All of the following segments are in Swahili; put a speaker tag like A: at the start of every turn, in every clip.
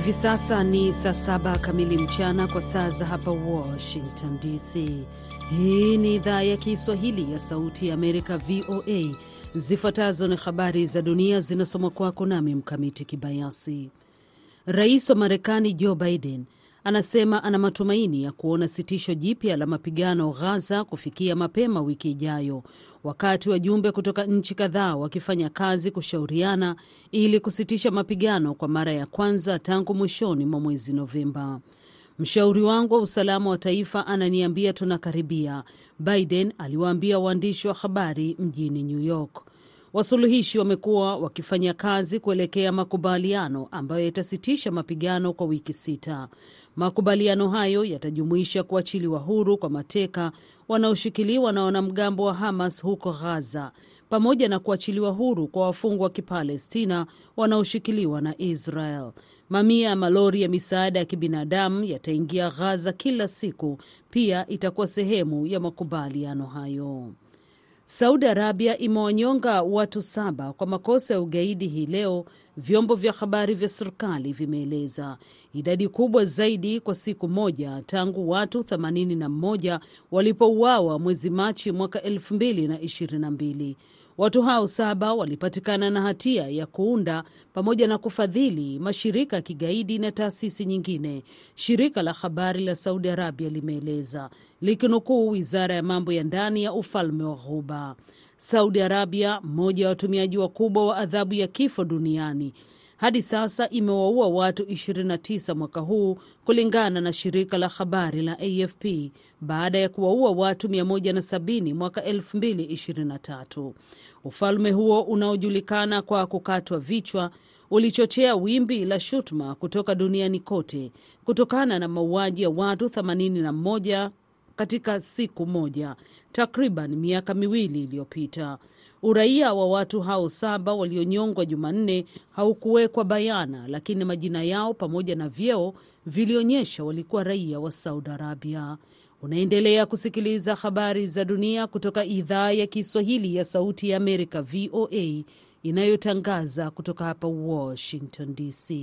A: Hivi sasa ni saa saba kamili mchana kwa saa za hapa Washington DC. Hii ni idhaa ya Kiswahili ya Sauti ya Amerika, VOA. Zifuatazo ni habari za dunia zinasomwa kwako nami Mkamiti Kibayasi. Rais wa Marekani Joe Biden anasema ana matumaini ya kuona sitisho jipya la mapigano Ghaza kufikia mapema wiki ijayo, wakati wajumbe kutoka nchi kadhaa wakifanya kazi kushauriana ili kusitisha mapigano kwa mara ya kwanza tangu mwishoni mwa mwezi Novemba. Mshauri wangu wa usalama wa taifa ananiambia tunakaribia, Biden aliwaambia waandishi wa habari mjini New York. Wasuluhishi wamekuwa wakifanya kazi kuelekea makubaliano ambayo yatasitisha mapigano kwa wiki sita. Makubaliano hayo yatajumuisha kuachiliwa huru kwa mateka wanaoshikiliwa na wanamgambo wa Hamas huko Ghaza, pamoja na kuachiliwa huru kwa wafungwa wa Kipalestina wanaoshikiliwa na Israel. Mamia ya malori ya misaada ya kibinadamu yataingia Ghaza kila siku, pia itakuwa sehemu ya makubaliano hayo. Saudi Arabia imewanyonga watu saba kwa makosa ya ugaidi hii leo, vyombo vya habari vya serikali vimeeleza, idadi kubwa zaidi kwa siku moja tangu watu 81 walipouawa mwezi Machi mwaka 2022. Watu hao saba walipatikana na hatia ya kuunda pamoja na kufadhili mashirika ya kigaidi na taasisi nyingine, shirika la habari la Saudi Arabia limeeleza likinukuu wizara ya mambo ya ndani ya ufalme wa Ghuba. Saudi Arabia, mmoja ya watumiaji wakubwa wa adhabu ya kifo duniani, hadi sasa imewaua watu 29 mwaka huu kulingana na shirika la habari la AFP baada ya kuwaua watu 170 mwaka 2023. Ufalme huo unaojulikana kwa kukatwa vichwa ulichochea wimbi la shutuma kutoka duniani kote kutokana na mauaji ya watu 81 katika siku moja takriban miaka miwili iliyopita. Uraia wa watu hao saba walionyongwa Jumanne haukuwekwa bayana, lakini majina yao pamoja na vyeo vilionyesha walikuwa raia wa Saudi Arabia. Unaendelea kusikiliza habari za dunia kutoka idhaa ya Kiswahili ya Sauti ya Amerika, VOA, inayotangaza kutoka hapa Washington DC.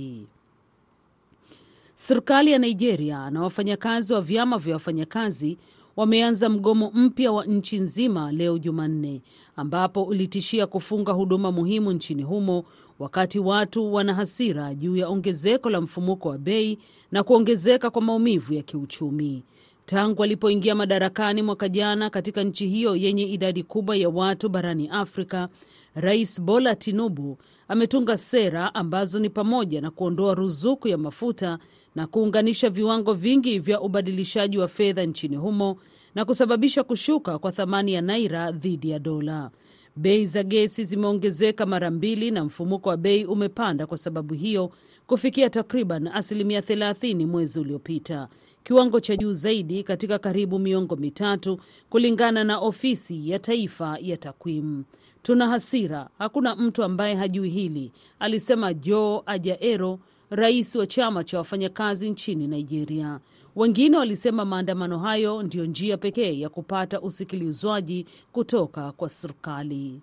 A: Serikali ya Nigeria na wafanyakazi wa vyama vya wafanyakazi wameanza mgomo mpya wa nchi nzima leo Jumanne, ambapo ulitishia kufunga huduma muhimu nchini humo, wakati watu wana hasira juu ya ongezeko la mfumuko wa bei na kuongezeka kwa maumivu ya kiuchumi. Tangu alipoingia madarakani mwaka jana katika nchi hiyo yenye idadi kubwa ya watu barani Afrika, Rais Bola Tinubu ametunga sera ambazo ni pamoja na kuondoa ruzuku ya mafuta na kuunganisha viwango vingi vya ubadilishaji wa fedha nchini humo na kusababisha kushuka kwa thamani ya naira dhidi ya dola. Bei za gesi zimeongezeka mara mbili na mfumuko wa bei umepanda kwa sababu hiyo kufikia takriban asilimia 30 mwezi uliopita, kiwango cha juu zaidi katika karibu miongo mitatu, kulingana na ofisi ya taifa ya takwimu. Tuna hasira, hakuna mtu ambaye hajui hili, alisema Joe Ajaero, rais wa chama cha wafanyakazi nchini Nigeria. Wengine walisema maandamano hayo ndiyo njia pekee ya kupata usikilizwaji kutoka kwa serikali.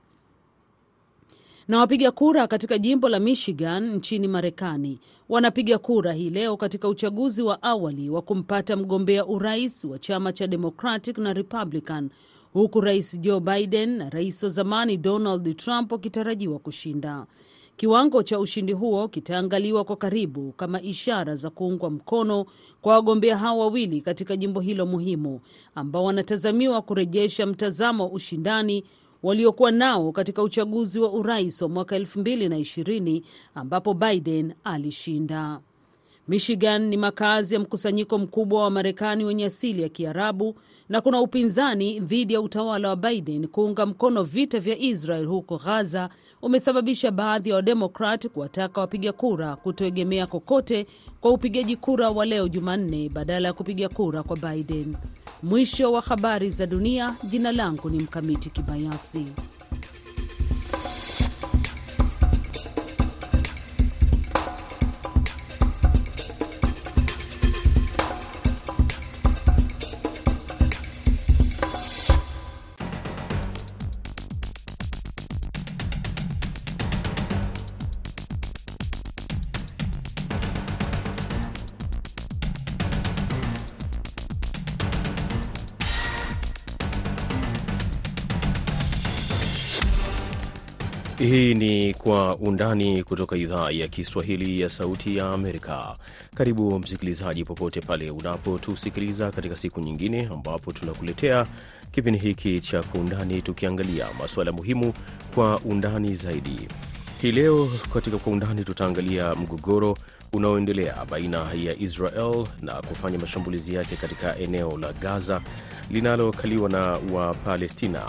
A: Na wapiga kura katika jimbo la Michigan nchini Marekani wanapiga kura hii leo katika uchaguzi wa awali wa kumpata mgombea urais wa chama cha Democratic na Republican, huku rais Joe Biden na rais wa zamani Donald Trump wakitarajiwa kushinda. Kiwango cha ushindi huo kitaangaliwa kwa karibu kama ishara za kuungwa mkono kwa wagombea hao wawili katika jimbo hilo muhimu, ambao wanatazamiwa kurejesha mtazamo wa ushindani waliokuwa nao katika uchaguzi wa urais wa mwaka 2020 ambapo Biden alishinda. Michigan ni makazi ya mkusanyiko mkubwa wa Marekani wenye asili ya Kiarabu na kuna upinzani dhidi ya utawala wa Biden kuunga mkono vita vya Israel huko Gaza umesababisha baadhi ya Wademokrat kuwataka wapiga kura kutoegemea kokote kwa upigaji kura wa leo Jumanne badala ya kupiga kura kwa Biden. Mwisho wa habari za dunia. Jina langu ni Mkamiti Kibayasi.
B: Hii ni Kwa Undani kutoka idhaa ya Kiswahili ya Sauti ya Amerika. Karibu msikilizaji, popote pale unapotusikiliza katika siku nyingine ambapo tunakuletea kipindi hiki cha Kwa Undani, tukiangalia masuala muhimu kwa undani zaidi. Hii leo katika Kwa Undani tutaangalia mgogoro unaoendelea baina ya Israel na kufanya mashambulizi yake katika eneo la Gaza linalokaliwa na Wapalestina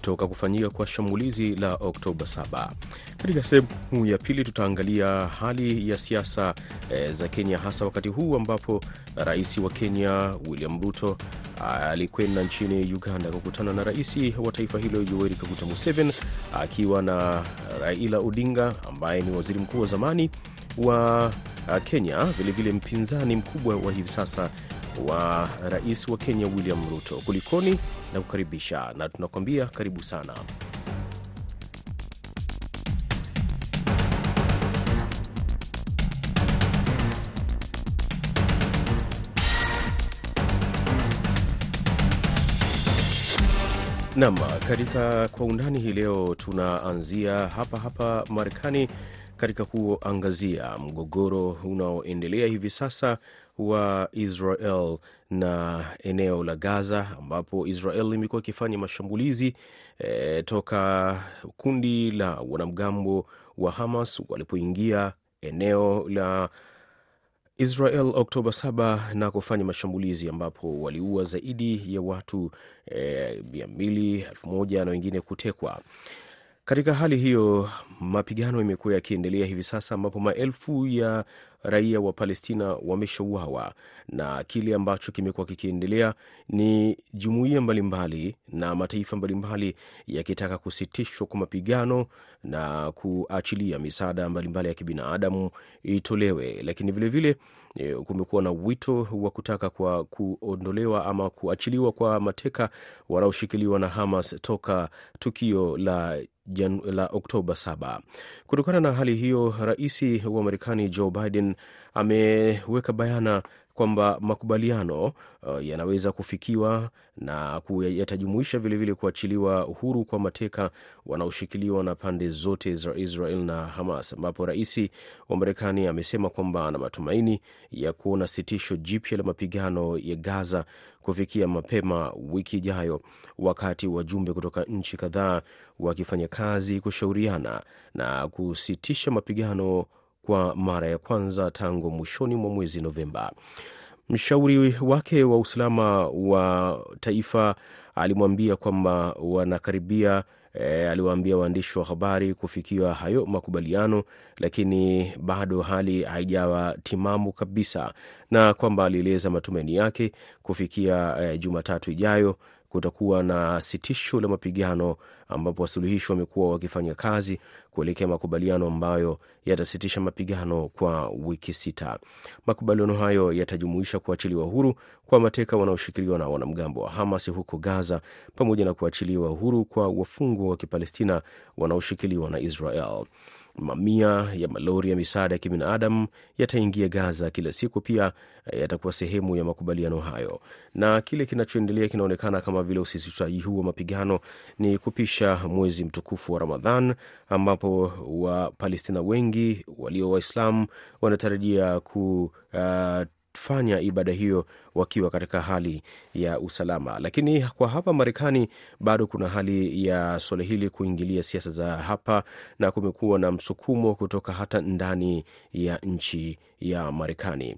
B: toka kufanyika kwa shambulizi la Oktoba 7. Katika sehemu ya pili tutaangalia hali ya siasa e, za Kenya, hasa wakati huu ambapo rais wa Kenya William Ruto alikwenda nchini Uganda kukutana na rais wa taifa hilo Yoweri Kaguta Museveni akiwa na Raila Odinga ambaye ni waziri mkuu wa zamani wa Kenya, vilevile mpinzani mkubwa wa hivi sasa wa rais wa Kenya William Ruto. Kulikoni na kukaribisha, na tunakuambia karibu sana. Nam, katika kwa undani hii leo tunaanzia hapa hapa Marekani katika kuangazia mgogoro unaoendelea hivi sasa wa Israel na eneo la Gaza ambapo Israel imekuwa ikifanya mashambulizi e, toka kundi la wanamgambo wa Hamas walipoingia eneo la Israel Oktoba 7 na kufanya mashambulizi ambapo waliua zaidi ya watu mia mbili elfu moja na wengine kutekwa. Katika hali hiyo mapigano yamekuwa yakiendelea hivi sasa ambapo maelfu ya raia wa Palestina wameshauawa, na kile ambacho kimekuwa kikiendelea ni jumuiya mbalimbali na mataifa mbalimbali yakitaka kusitishwa kwa mapigano na kuachilia misaada mbalimbali ya kibinadamu itolewe, lakini vilevile vile, kumekuwa na wito wa kutaka kwa kuondolewa ama kuachiliwa kwa mateka wanaoshikiliwa na Hamas toka tukio la Jan, la Oktoba 7. Kutokana na hali hiyo, rais wa Marekani Joe Biden ameweka bayana kwamba makubaliano uh, yanaweza kufikiwa na yatajumuisha vilevile kuachiliwa uhuru kwa mateka wanaoshikiliwa na pande zote za Israel na Hamas, ambapo rais wa Marekani amesema kwamba ana matumaini ya kuona sitisho jipya la mapigano ya Gaza kufikia mapema wiki ijayo, wakati wajumbe kutoka nchi kadhaa wakifanya kazi kushauriana na kusitisha mapigano kwa mara ya kwanza tangu mwishoni mwa mwezi Novemba. Mshauri wake wa usalama wa taifa alimwambia kwamba wanakaribia E, aliwaambia waandishi wa habari kufikiwa hayo makubaliano, lakini bado hali haijawa timamu kabisa, na kwamba alieleza matumaini yake kufikia e, Jumatatu ijayo kutakuwa na sitisho la mapigano ambapo wasuluhishi wamekuwa wakifanya kazi kuelekea makubaliano ambayo yatasitisha mapigano kwa wiki sita. Makubaliano hayo yatajumuisha kuachiliwa huru kwa mateka wanaoshikiliwa na wanamgambo wa Hamas huko Gaza, pamoja na kuachiliwa huru kwa wafungwa wa Kipalestina wanaoshikiliwa na Israel. Mamia ya malori ya misaada ya kibinadamu yataingia Gaza kila siku, pia yatakuwa sehemu ya makubaliano hayo. Na kile kinachoendelea kinaonekana kama vile usisitishaji huu wa mapigano ni kupisha mwezi mtukufu wa Ramadhan, ambapo Wapalestina wengi walio Waislamu wanatarajia ku uh, fanya ibada hiyo wakiwa katika hali ya usalama. Lakini kwa hapa Marekani bado kuna hali ya suala hili kuingilia siasa za hapa, na kumekuwa na msukumo kutoka hata ndani ya nchi ya Marekani.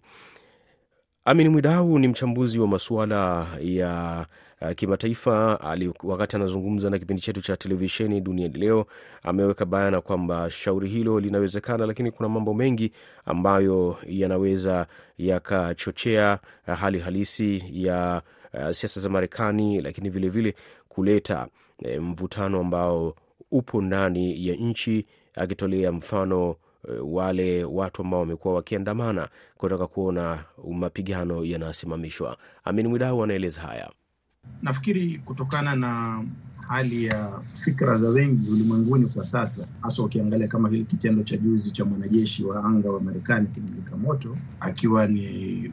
B: Amin Mwidau ni mchambuzi wa masuala ya uh, kimataifa. Wakati anazungumza na kipindi chetu cha televisheni Duniani Leo, ameweka bayana kwamba shauri hilo linawezekana, lakini kuna mambo mengi ambayo yanaweza yakachochea uh, hali halisi ya uh, siasa za Marekani, lakini vilevile vile kuleta uh, mvutano ambao upo ndani ya nchi, akitolea mfano wale watu ambao wamekuwa wakiandamana kutaka kuona mapigano yanasimamishwa. Amin Mwidau anaeleza haya.
C: Nafikiri kutokana na hali ya fikra za wengi ulimwenguni kwa sasa, hasa ukiangalia kama hili kitendo cha juzi cha mwanajeshi wa anga wa Marekani Kijimika moto akiwa ni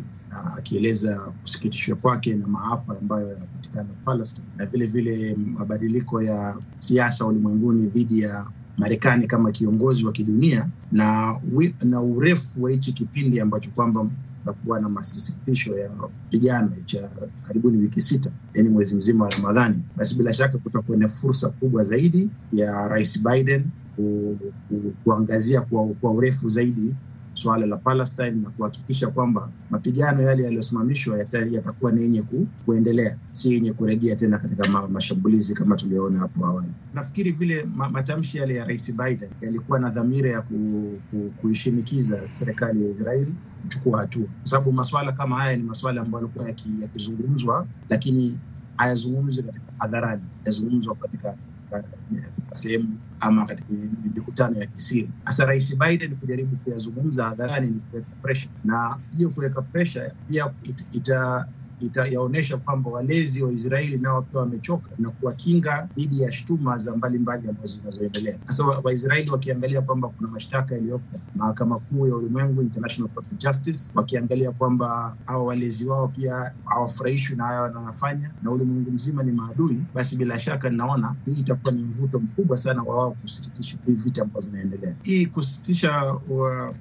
C: akieleza kusikitishwa kwake na maafa ambayo yanapatikana Palestine, na vile vile mabadiliko ya siasa ulimwenguni dhidi ya Marekani kama kiongozi wa kidunia na, na urefu wa hichi kipindi ambacho kwamba takuwa na masisitisho ya pigano cha karibuni wiki sita, yaani mwezi mzima wa Ramadhani, basi bila shaka kutakuwa na fursa kubwa zaidi ya Rais Biden ku, ku, kuangazia kwa, kwa urefu zaidi suala la Palestine na kuhakikisha kwamba mapigano yale yaliyosimamishwa yatakuwa ni yenye ku, kuendelea, si yenye kurejea tena katika ma, mashambulizi kama tuliyoona hapo awali. Nafikiri vile ma, matamshi yale ya Rais Biden yalikuwa na dhamira ya ku, ku, kuishinikiza serikali ya Israeli kuchukua hatua, kwa sababu masuala kama haya ni masuala ambayo yalikuwa yakizungumzwa lakini hayazungumzwi katika hadharani, yazungumzwa katika sehemu ama katika mikutano ya kisiri. Hasa Rais Biden kujaribu kuyazungumza hadharani ni kuweka presha, na hiyo kuweka presha pia ita itayaonyesha kwamba walezi wa Israeli nao pia wamechoka na kuwakinga dhidi ya shtuma za mbalimbali ambazo zinazoendelea. Sasa Waisraeli wakiangalia kwamba kuna mashtaka yaliyopo mahakama kuu ya ulimwengu, International Court of Justice, wakiangalia kwamba hawa walezi wao pia hawafurahishwi na haya wanayofanya na ulimwengu mzima ni maadui, basi bila shaka ninaona hii itakuwa ni mvuto mkubwa sana wa wao kusikitisha hii vita ambazo zinaendelea. Hii kusitisha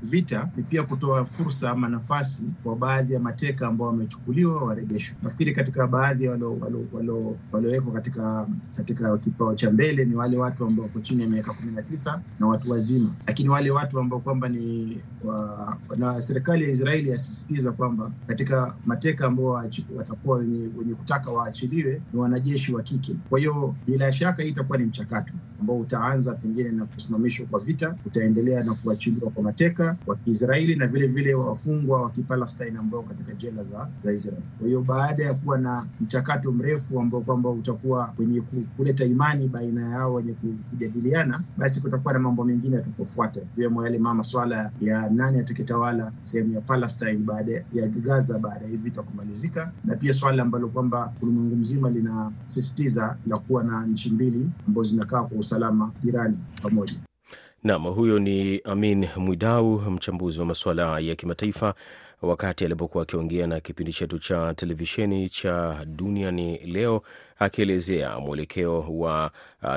C: vita ni pia kutoa fursa ama nafasi kwa baadhi ya mateka ambao wamechukuliwa Nafikiri katika baadhi ya waliowekwa katika katika kipao cha mbele ni wale watu ambao wako chini ya miaka kumi na tisa na watu wazima, lakini wale watu ambao kwamba ni wa, na serikali ya Israeli yasisitiza kwamba katika mateka ambao watakuwa wenye, wenye kutaka waachiliwe ni wanajeshi wa kike. Kwa hiyo bila shaka hii itakuwa ni mchakato ambao utaanza pengine na kusimamishwa kwa vita, utaendelea na kuachiliwa kwa mateka wa Kiisraeli na vile vile wafungwa wa Kipalestina ambao katika jela za, za Israeli. Kwa hiyo baada ya kuwa na mchakato mrefu ambao kwamba utakuwa wenye kuleta imani baina yao wenye kujadiliana, basi kutakuwa na mambo mengine yatakofuata, ikiwemo yale ma maswala ya nani atakitawala sehemu ya Palestine baada ya Gaza baada ya vita kumalizika, na pia swala ambalo kwamba ulimwengu mzima linasisitiza la kuwa na nchi mbili ambazo zinakaa kwa usalama jirani pamoja.
B: Naam, huyo ni Amin Mwidau, mchambuzi wa masuala ya kimataifa wakati alipokuwa akiongea na kipindi chetu cha televisheni cha Duniani Leo, akielezea mwelekeo wa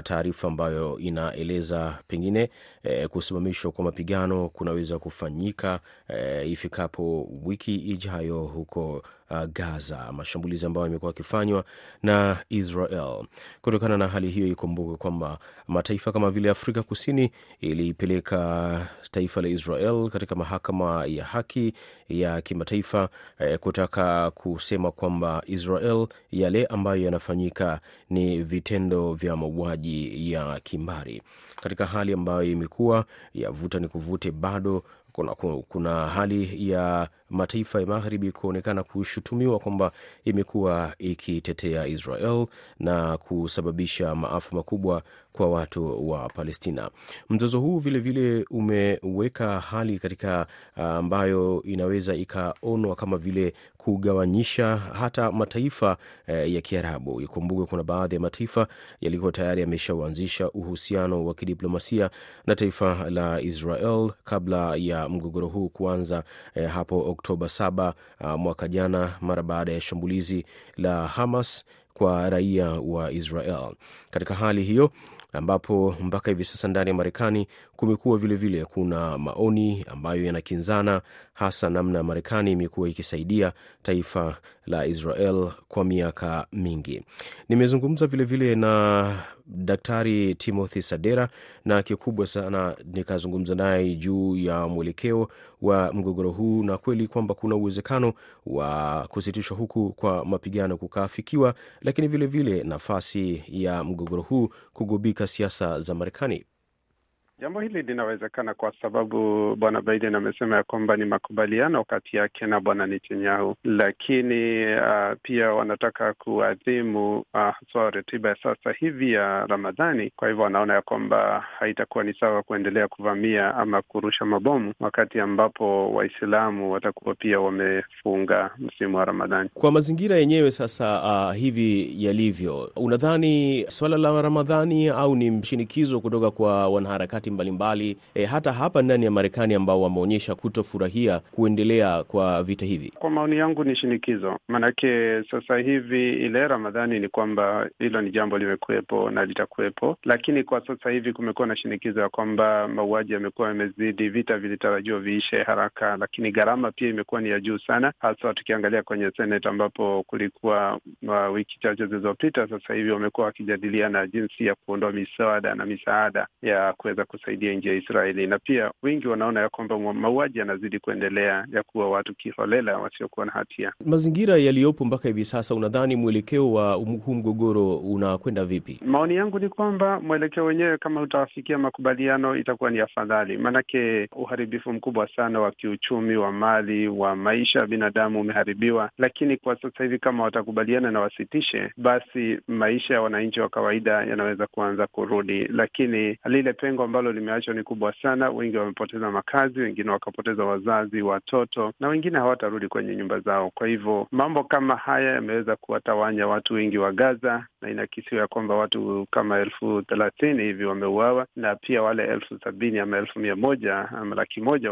B: taarifa ambayo inaeleza pengine e, kusimamishwa kwa mapigano kunaweza kufanyika e, ifikapo wiki ijayo huko uh, Gaza, mashambulizi ambayo yamekuwa yakifanywa na Israel. Kutokana na hali hiyo, ikumbuke kwamba mataifa kama vile Afrika Kusini ilipeleka taifa la Israel katika mahakama ya haki ya kimataifa eh, kutaka kusema kwamba Israel yale ambayo yanafanyika ni vitendo vya mauaji ya kimbari, katika hali ambayo imekuwa ya vuta ni kuvute bado kuna, kuna hali ya mataifa ya magharibi kuonekana kushutumiwa kwamba imekuwa ikitetea Israel na kusababisha maafa makubwa kwa watu wa Palestina. Mzozo huu vilevile umeweka hali katika ambayo inaweza ikaonwa kama vile kugawanyisha hata mataifa eh, ya Kiarabu. Ikumbuke kuna baadhi ya mataifa yalikuwa tayari yameshauanzisha uhusiano wa kidiplomasia na taifa la Israel kabla ya mgogoro huu kuanza eh, hapo Oktoba 7 uh, mwaka jana, mara baada ya shambulizi la Hamas kwa raia wa Israel. Katika hali hiyo ambapo mpaka hivi sasa ndani ya Marekani kumekuwa vilevile kuna maoni ambayo yanakinzana, hasa namna Marekani imekuwa ikisaidia taifa la Israel kwa miaka mingi. Nimezungumza vilevile na Daktari Timothy Sadera na kikubwa sana nikazungumza naye juu ya mwelekeo wa mgogoro huu na kweli kwamba kuna uwezekano wa kusitishwa huku kwa mapigano kukaafikiwa, lakini vilevile vile nafasi ya mgogoro huu kugubika siasa za Marekani.
D: Jambo hili linawezekana kwa sababu bwana Biden amesema ya kwamba ni makubaliano kati yake na bwana Netanyahu, lakini uh, pia wanataka kuadhimu haswa uh, ratiba ya sasa hivi ya Ramadhani. Kwa hivyo wanaona ya kwamba haitakuwa ni sawa kuendelea kuvamia ama kurusha mabomu wakati ambapo Waislamu watakuwa pia wamefunga msimu wa Ramadhani.
B: Kwa mazingira yenyewe sasa, uh, hivi yalivyo, unadhani swala la Ramadhani au ni mshinikizo kutoka kwa wanaharakati nchi mbalimbali e, hata hapa ndani ya Marekani ambao wameonyesha kutofurahia kuendelea kwa vita hivi?
D: Kwa maoni yangu ni shinikizo, maanake sasa hivi ile Ramadhani ni kwamba hilo ni jambo limekuwepo na litakuwepo, lakini kwa sasa hivi kumekuwa na shinikizo ya kwamba mauaji yamekuwa yamezidi, vita vilitarajiwa viishe haraka, lakini gharama pia imekuwa ni ya juu sana, hasa tukiangalia kwenye Senate ambapo kulikuwa uh, wiki chache zilizopita. Sasa hivi wamekuwa wakijadiliana jinsi ya kuondoa misaada na misaada ya kuweza kusaidia nchi ya Israeli, na pia wengi wanaona ya kwamba mauaji yanazidi kuendelea ya kuwa watu kiholela wasiokuwa na hatia.
B: Mazingira yaliyopo mpaka hivi sasa, unadhani mwelekeo wa huu mgogoro unakwenda vipi?
D: Maoni yangu ni kwamba mwelekeo wenyewe kama utawafikia makubaliano itakuwa ni afadhali, maanake uharibifu mkubwa sana wa kiuchumi, wa mali, wa maisha ya binadamu umeharibiwa. Lakini kwa sasa hivi kama watakubaliana na wasitishe, basi maisha ya wananchi wa kawaida yanaweza kuanza kurudi, lakini lile pengo ambalo limeachwa ni kubwa sana. Wengi wamepoteza makazi, wengine wakapoteza wazazi, watoto, na wengine hawatarudi kwenye nyumba zao. Kwa hivyo mambo kama haya yameweza kuwatawanya watu wengi wa Gaza, na inakisiwa ya kwamba watu kama elfu thelathini hivi wameuawa na pia wale elfu sabini ama elfu mia moja ama laki moja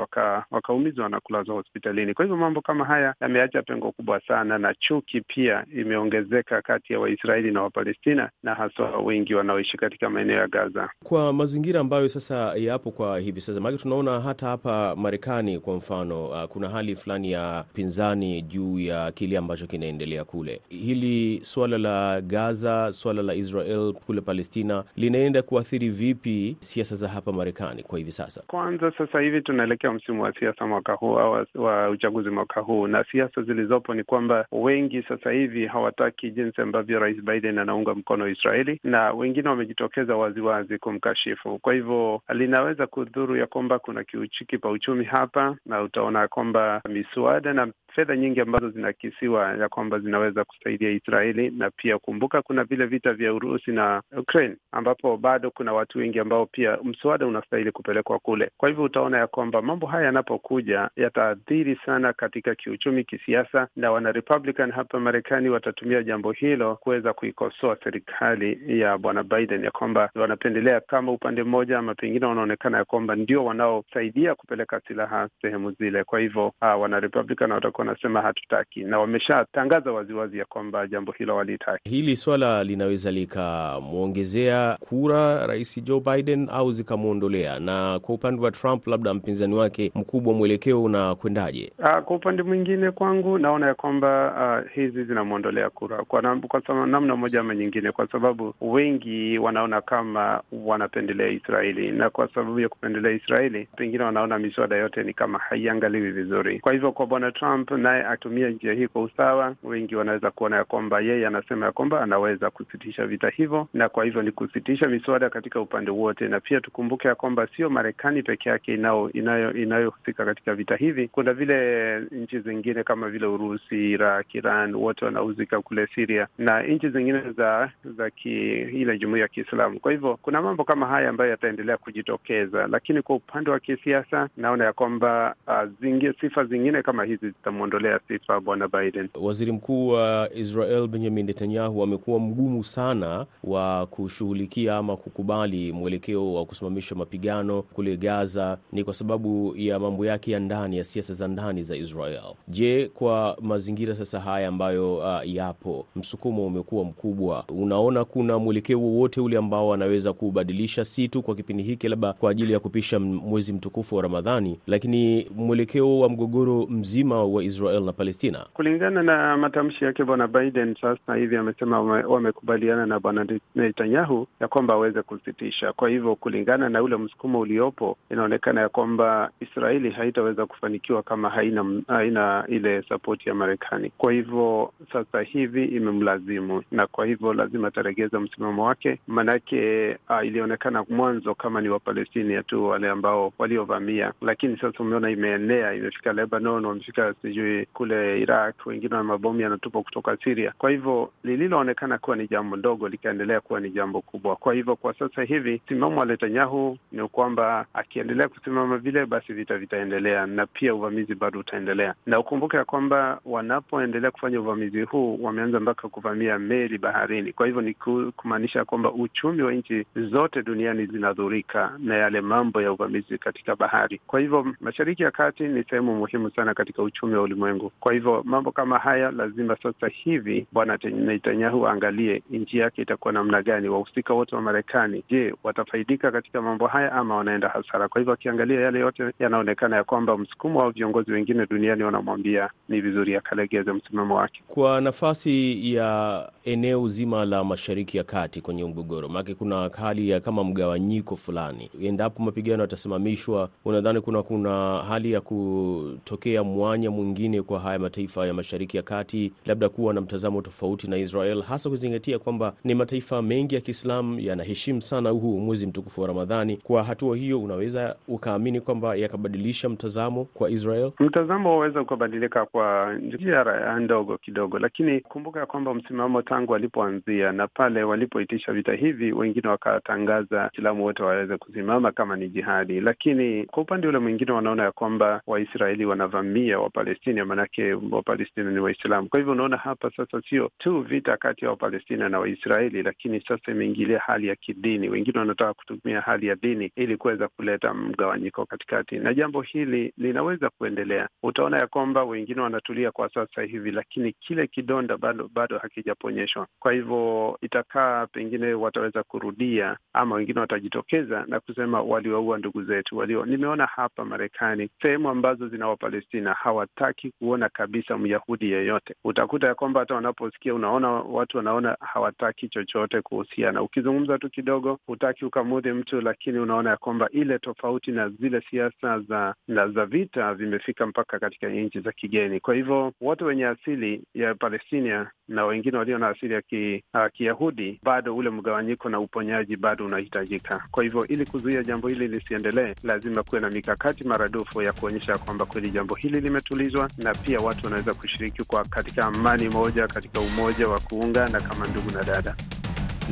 D: wakaumizwa waka na kulazwa hospitalini. Kwa hivyo mambo kama haya yameacha pengo kubwa sana, na chuki pia imeongezeka kati ya Waisraeli na Wapalestina na haswa wengi wanaoishi katika maeneo ya Gaza.
B: Kwa mazingira ambayo sasa yapo kwa hivi sasa, maana tunaona hata hapa Marekani kwa mfano, uh, kuna hali fulani ya pinzani juu ya kile ambacho kinaendelea kule. Hili suala la Gaza, suala la Israel kule Palestina linaenda kuathiri vipi siasa za hapa Marekani kwa hivi sasa?
D: Kwanza sasa hivi tunaelekea msimu wa siasa mwaka huu au wa uchaguzi mwaka huu, na siasa zilizopo ni kwamba wengi sasa hivi hawataki jinsi ambavyo Rais Biden anaunga mkono Israeli, na wengine wamejitokeza waziwazi kumkashifu. Kwa hivyo linaweza kudhuru ya kwamba kuna kiuchiki pa uchumi hapa, na utaona kwamba miswada na fedha nyingi ambazo zinakisiwa ya kwamba zinaweza kusaidia Israeli, na pia kumbuka, kuna vile vita vya Urusi na Ukraine ambapo bado kuna watu wengi ambao pia mswada unastahili kupelekwa kule. Kwa hivyo utaona ya kwamba mambo haya yanapokuja yataathiri sana katika kiuchumi, kisiasa, na wana Republican hapa Marekani watatumia jambo hilo kuweza kuikosoa serikali ya bwana Biden ya kwamba wanapendelea kama upande mmoja, ama pengine wanaonekana ya kwamba ndio wanaosaidia kupeleka silaha sehemu zile. Kwa hivyo uh, wana Republican watakuwa wanasema hatutaki, na wameshatangaza waziwazi ya kwamba jambo hilo walitaki.
B: Hili swala linaweza likamwongezea kura rais Joe Biden au zikamwondolea. Na kwa upande wa Trump, labda mpinzani wake mkubwa, mwelekeo unakwendaje?
D: Uh, kwa upande mwingine kwangu naona ya kwamba uh, hizi zinamwondolea kura kwa, na, kwa namna moja ama nyingine, kwa sababu wengi wanaona kama wanapendelea Israeli, na kwa sababu ya kupendelea Israeli pengine wanaona miswada yote ni kama haiangaliwi vizuri. Kwa hivyo kwa bwana Trump naye atumia njia hii kwa usawa, wengi wanaweza kuona ya kwamba yeye anasema ya kwamba anaweza kusitisha vita hivyo, na kwa hivyo ni kusitisha miswada katika upande wote, na pia tukumbuke ya kwamba sio Marekani peke yake inayo inayohusika katika vita hivi. Kuna vile nchi zingine kama vile Urusi, Iraq, Iran, wote wanahusika kule Siria na nchi zingine za za ki, ile jumuia ya Kiislamu. Kwa hivyo kuna mambo kama haya ambayo yataendelea kujitokeza, lakini kwa upande wa kisiasa naona ya kwamba uh, zingi, sifa zingine kama hizi zitamwondolea sifa bwana Biden.
B: Waziri mkuu wa Israel Benjamin Netanyahu amekuwa mgumu sana wa kushughulikia ama kukubali mwelekeo wa kusimamisha mapigano kule Gaza, ni kwa sababu ya mambo yake ya ndani ya siasa za ndani za Israel. Je, kwa mazingira sasa haya ambayo uh, yapo, msukumo umekuwa mkubwa, unaona kuna mwelekeo wowote ule ambao anaweza kubadilisha, si tu kwa kipindi hiki labda kwa ajili ya kupisha mwezi mtukufu wa Ramadhani, lakini mwelekeo wa mgogoro mzima wa Israel na Palestina?
D: Kulingana na matamshi yake bwana Biden sasa hivi amesema wamekubaliana na bwana Netanyahu ya kwamba aweze kusitisha. Kwa hivyo kulingana na ule msukumo uliopo, inaonekana ya kwamba Israeli haitaweza kufanikiwa kama haina haina ile sapoti ya Marekani. Kwa hivyo sasa hivi imemlazimu, na kwa hivyo lazima ataregeza msimamo wake, maanake ilionekana mwanzo kama ni Wapalestinia tu wale ambao waliovamia, lakini sasa umeona imeenea, imefika Lebanon, wamefika sijui kule Iraq, wengine wana mabomu yanatupwa kutoka Siria. Kwa hivyo lililoonekana kuwa ni jambo ndogo likaendelea kuwa ni jambo kubwa. Kwa hivyo kwa sasa hivi msimamo wa Netanyahu ni kwamba akiendelea kusimama vile, basi vita vitaendelea na pia uvamizi bado utaendelea, na ukumbuke ya kwamba wanapoendelea kufanya uvamizi huu wameanza mpaka kuvamia meli baharini. Kwa hivyo ni kumaanisha kwamba uchumi wa nchi zote duniani zinadhurika na yale mambo ya uvamizi katika bahari. Kwa hivyo Mashariki ya Kati ni sehemu muhimu sana katika uchumi wa ulimwengu. Kwa hivyo mambo kama haya lazima sasa hivi Bwana Netanyahu aangalie nchi yake itakuwa namna gani. Wahusika wote wa Marekani, je, watafaidika katika mambo haya ama wanaenda hasara? Kwa hivyo akiangalia yale yote, yanaonekana ya kwamba msukumo wa viongozi wengine duniani wanamwambia ni vizuri akalegeze msimamo wake.
B: Kwa nafasi ya eneo zima la Mashariki ya Kati kwenye mgogoro, maanake kuna hali ya kama mgawanyiko fulani, endapo mapigano yatasimamishwa, unadhani kuna kuna hali ya kutokea mwanya mwingine kwa haya mataifa ya Mashariki ya Kati, labda kuwa na mtazamo tofauti na Israel, hasa kuzingatia kwamba ni mataifa mengi ya Kiislamu yanaheshimu sana huu mwezi mtukufu wa Ramadhani. Kwa hatua hiyo, unaweza ukaamini kwamba yakabadilisha mtazamo kwa Israel?
D: Mtazamo waweza ukabadilika kwa njia ndogo kidogo, lakini kumbuka ya kwamba msimamo tangu walipoanzia na pale walipoitisha vita hivi, wengine wakatangaza Waislamu wote waweze kusimama kama ni jihadi, lakini kwa upande ule mwingine wanaona ya kwamba Waisraeli wanavamia Wapalestina, maanake Wapalestina ni Waislamu. Kwa hivyo unaona hapa sasa sio tu vita kati ya Wapalestina na Waisraeli, lakini sasa imeingilia hali ya kidini. Wengine wanataka kutumia hali ya dini ili kuweza kuleta mgawanyiko katikati, na jambo hili linaweza kuendelea. Utaona ya kwamba wengine wanatulia kwa sasa hivi, lakini kile kidonda bado bado hakijaponyeshwa. Kwa hivyo itakaa pengine wataweza kurudia, ama wengine watajitokeza na kusema waliwaua ndugu zetu walio. Nimeona hapa Marekani sehemu ambazo zina Wapalestina hawataki kuona kabisa Myahudi yeyote. Utakuta ya kwamba hata wanaposikia, unaona watu wanaona hawataki chochote kuhusiana. Ukizungumza tu kidogo, hutaki ukamudhi mtu, lakini unaona ya kwamba ile tofauti na zile siasa za na za vita vimefika mpaka katika nchi za kigeni. Kwa hivyo wote wenye asili ya Palestina na wengine walio na asili ya ki, uh, Kiyahudi, bado ule mgawanyiko na uponyaji bado unahitajika. Kwa hivyo ili kuzuia jambo hili lisiendelee, lazima kuwe na mikakati maradufu ya kuonyesha kwamba kweli jambo hili limetulizwa na pia watu wanaweza kushiriki kwa katika amani moja, katika umoja wa kuungana kama ndugu na dada.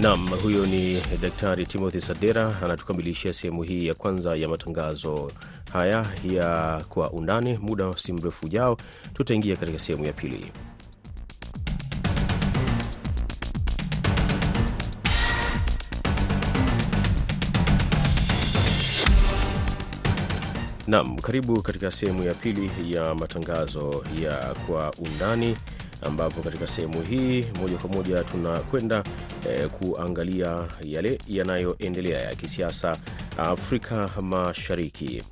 B: Naam, huyo ni Daktari Timothy Sadera anatukamilishia sehemu hii ya kwanza ya matangazo haya ya Kwa Undani. Muda si mrefu ujao, tutaingia katika sehemu ya pili. Naam, karibu katika sehemu ya pili ya matangazo ya Kwa Undani ambapo katika sehemu hii moja kwa moja tunakwenda eh, kuangalia yale yanayoendelea ya kisiasa Afrika Mashariki.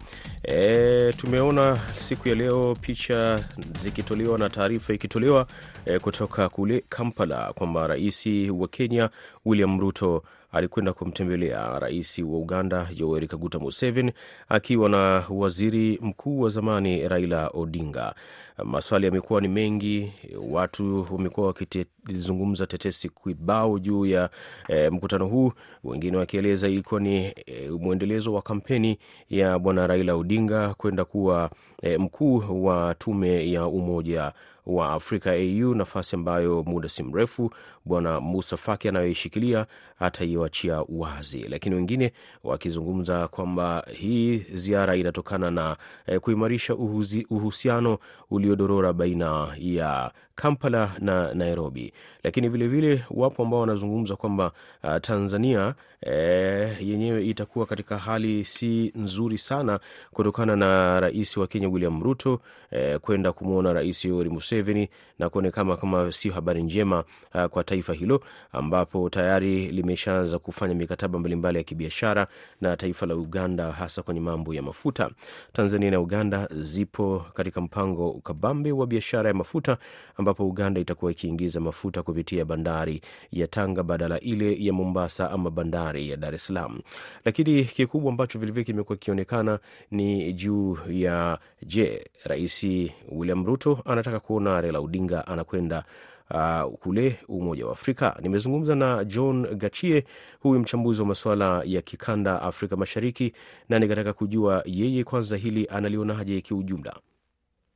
B: E, tumeona siku ya leo picha zikitolewa na taarifa ikitolewa e, kutoka kule Kampala kwamba rais wa Kenya William Ruto alikwenda kumtembelea rais wa Uganda Yoweri Kaguta Museveni akiwa na waziri mkuu wa zamani Raila Odinga. Maswali yamekuwa ni mengi, watu wamekuwa wakizungumza tetesi kibao juu ya e, mkutano huu, wengine wakieleza ilikuwa ni e, mwendelezo wa kampeni ya bwana Raila Odinga kwenda kuwa e, mkuu wa tume ya Umoja wa Afrika AU, nafasi ambayo muda si mrefu bwana Musa Faki anayoishikilia ataiachia wazi, lakini wengine wakizungumza kwamba hii ziara inatokana na e, kuimarisha uhuzi, uhusiano uliodorora baina ya Kampala na Nairobi, lakini vilevile vile, wapo ambao wanazungumza kwamba uh, Tanzania eh, yenyewe itakuwa katika hali si nzuri sana kutokana na rais wa Kenya William Ruto eh, kwenda kumwona rais Yoweri Museveni na kuonekana kama sio habari njema uh, kwa taifa hilo ambapo tayari limeshaanza kufanya mikataba mbalimbali ya kibiashara na taifa la Uganda hasa kwenye mambo ya mafuta. Tanzania na Uganda zipo katika mpango kabambe wa biashara ya mafuta ambapo Uganda itakuwa ikiingiza mafuta kupitia bandari ya Tanga badala ile ya Mombasa ama bandari ya Dar es Salaam. Lakini kikubwa ambacho vilevile kimekuwa kikionekana ni juu ya je, Rais William Ruto anataka kuona Raila Odinga anakwenda Uh, kule Umoja wa Afrika. Nimezungumza na John Gachie, huyu mchambuzi wa masuala ya kikanda Afrika Mashariki, na nikataka kujua yeye kwanza hili analionaje kiujumla.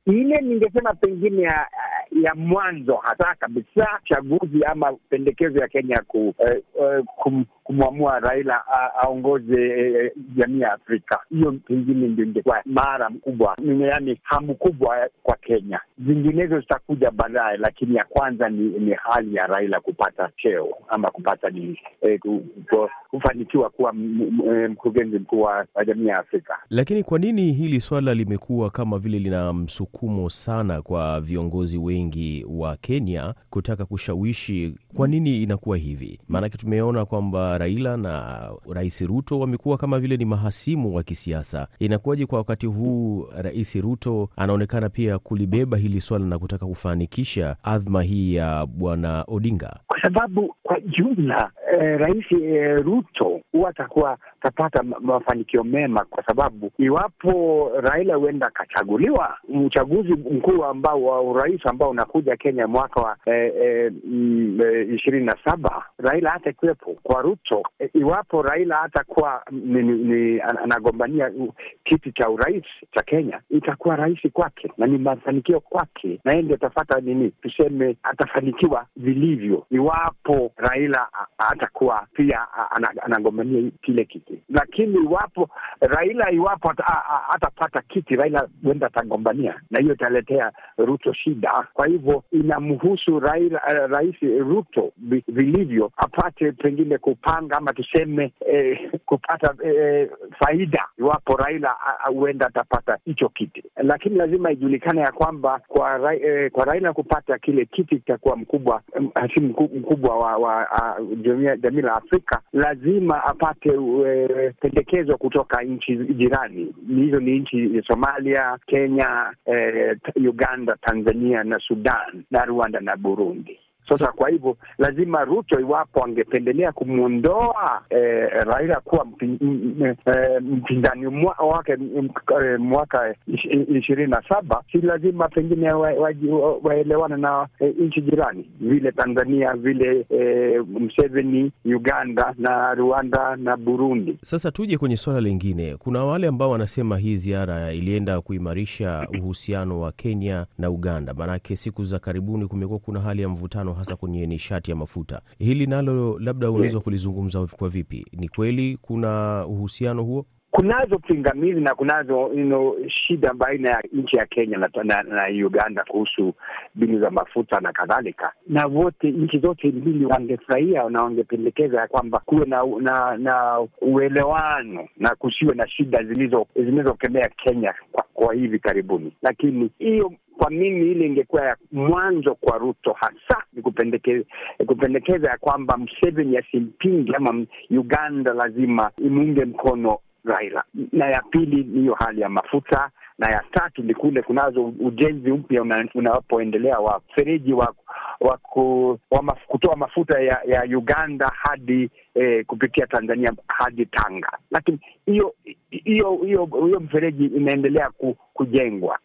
E: ile ningesema pengine ya, mwanzo hasa kabisa chaguzi ama pendekezo ya Kenya ku, eh, eh, kum, kumwamua Raila aongoze eh, jamii ya Afrika, hiyo pengine ndio ingekuwa mara mkubwa, yaani hamu kubwa kwa Kenya. Zinginezo zitakuja baadaye, lakini ya kwanza ni, ni hali ya Raila kupata cheo ama kupata ni eh, kuwa mkurugenzi mkuu wa jamii ya Afrika.
B: Lakini kwa nini hili swala limekuwa kama vile lina msukumo sana kwa viongozi wengi wa Kenya kutaka kushawishi? Kwa nini inakuwa hivi? Maanake tumeona kwamba Raila na Rais Ruto wamekuwa kama vile ni mahasimu wa kisiasa. Inakuwaje kwa wakati huu Rais Ruto anaonekana pia kulibeba hili swala na kutaka kufanikisha adhma hii ya Bwana Odinga?
E: Kwa sababu kwa jumla eh, Rais eh, Ruto huwa atakuwa atapata mafanikio mema, kwa sababu iwapo Raila huenda akachaguliwa uchaguzi mkuu ambao wa urais ambao unakuja Kenya mwaka wa ishirini na saba, Raila hata ikiwepo kwa Ruto e, iwapo Raila hatakuwa ni, ni, anagombania kiti cha urais cha Kenya, itakuwa rahisi kwake na ni mafanikio kwake, na yeye ndio atafata nini, tuseme atafanikiwa vilivyo iwapo Raila hatakuwa pia anagombania kile kiti. Lakini iwapo Raila iwapo hatapata kiti, Raila huenda atagombania, na hiyo italetea Ruto shida. Kwa hivyo inamhusu Raila, uh, Rais Ruto vilivyo apate pengine kupanga ama tuseme eh, kupata eh, faida iwapo Raila huenda atapata hicho kiti, lakini lazima ijulikane ya kwamba kwa, ra, eh, kwa Raila kupata kile kiti kitakuwa mkubwa hasimu mkubwa wa, wa jamii la Afrika, lazima apate eh, pendekezo kutoka nchi jirani. Hizo ni nchi Somalia, Kenya, eh, Uganda, Tanzania na Sudan na Rwanda na Burundi. Sasa kwa hivyo lazima Ruto, iwapo angependelea kumwondoa eh, Raila kuwa mpinzani wake mwaka ishirini na saba, si lazima pengine waelewana wa, wa na eh, nchi jirani vile Tanzania vile eh, Museveni Uganda na Rwanda na Burundi.
B: Sasa tuje kwenye suala lingine. Kuna wale ambao wanasema hii ziara ilienda kuimarisha uhusiano wa Kenya na Uganda, maanake siku za karibuni kumekuwa kuna hali ya mvutano hasa kwenye nishati ya mafuta. Hili nalo labda unaweza kulizungumza kwa vipi? Ni kweli kuna uhusiano huo?
E: Kunazo pingamizi na kunazo you know, shida baina ya nchi ya Kenya na, na, na Uganda kuhusu binu za mafuta na kadhalika, na wote nchi zote mbili wangefurahia na wangependekeza ya kwamba kuwe na, na, na uelewano na kusiwe na shida zilizokemea Kenya kwa, kwa hivi karibuni, lakini hiyo kwa mimi ile ingekuwa ya mwanzo kwa Ruto? Hasa ni kupendekeza, kupendekeza ya kwamba Museveni asimpinge ama Uganda lazima imuunge mkono Raila, na ya pili ni hiyo hali ya mafuta, na ya tatu ni kule kunazo ujenzi mpya unapoendelea wa mfereji wa wa, ku, wa maf, kutoa mafuta ya, ya Uganda hadi eh, kupitia Tanzania hadi Tanga, lakini hiyo hiyo hiyo mfereji inaendelea ku, kujengwa.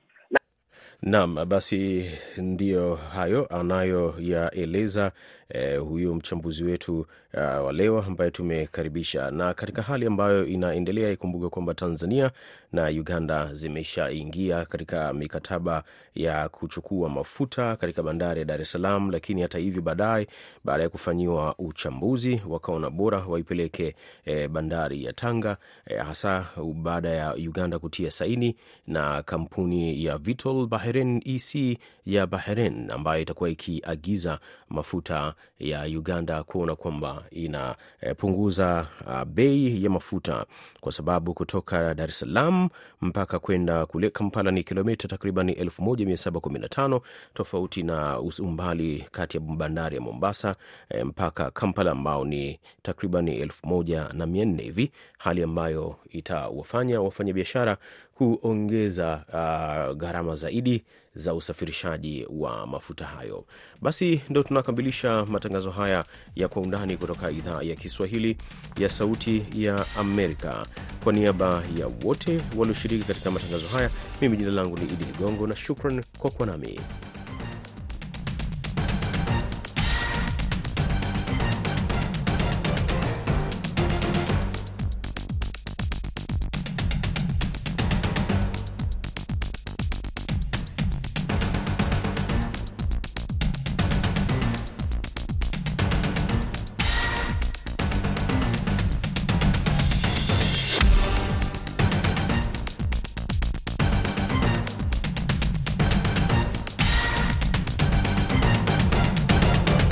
B: Naam, basi ndiyo hayo anayoyaeleza eh, huyu mchambuzi wetu uh, leo ambaye tumekaribisha. Na katika hali ambayo inaendelea, ikumbuke kwamba Tanzania na Uganda zimeshaingia katika mikataba ya kuchukua mafuta katika bandari ya Dar es Salaam, lakini hata hivyo baadaye, baada ya kufanyiwa uchambuzi, wakaona bora waipeleke eh, bandari ya Tanga eh, hasa baada ya Uganda kutia saini na kampuni ya Vitol Bahrain EC ya Bahrain ambayo itakuwa ikiagiza mafuta ya Uganda kuona kwamba inapunguza uh, bei ya mafuta kwa sababu kutoka Dar es Salaam mpaka kwenda kule Kampala ni kilomita takriban 1715 tofauti na umbali kati ya bandari ya Mombasa eh, mpaka Kampala ambao ni takriban 1400 hivi, hali ambayo itawafanya wafanyabiashara kuongeza uh, gharama zaidi za usafirishaji wa mafuta hayo. Basi ndo tunakamilisha matangazo haya ya Kwa Undani kutoka idhaa ya Kiswahili ya Sauti ya Amerika. Kwa niaba ya wote walioshiriki katika matangazo haya, mimi jina langu ni Idi Ligongo na shukran kwa kuwa nami.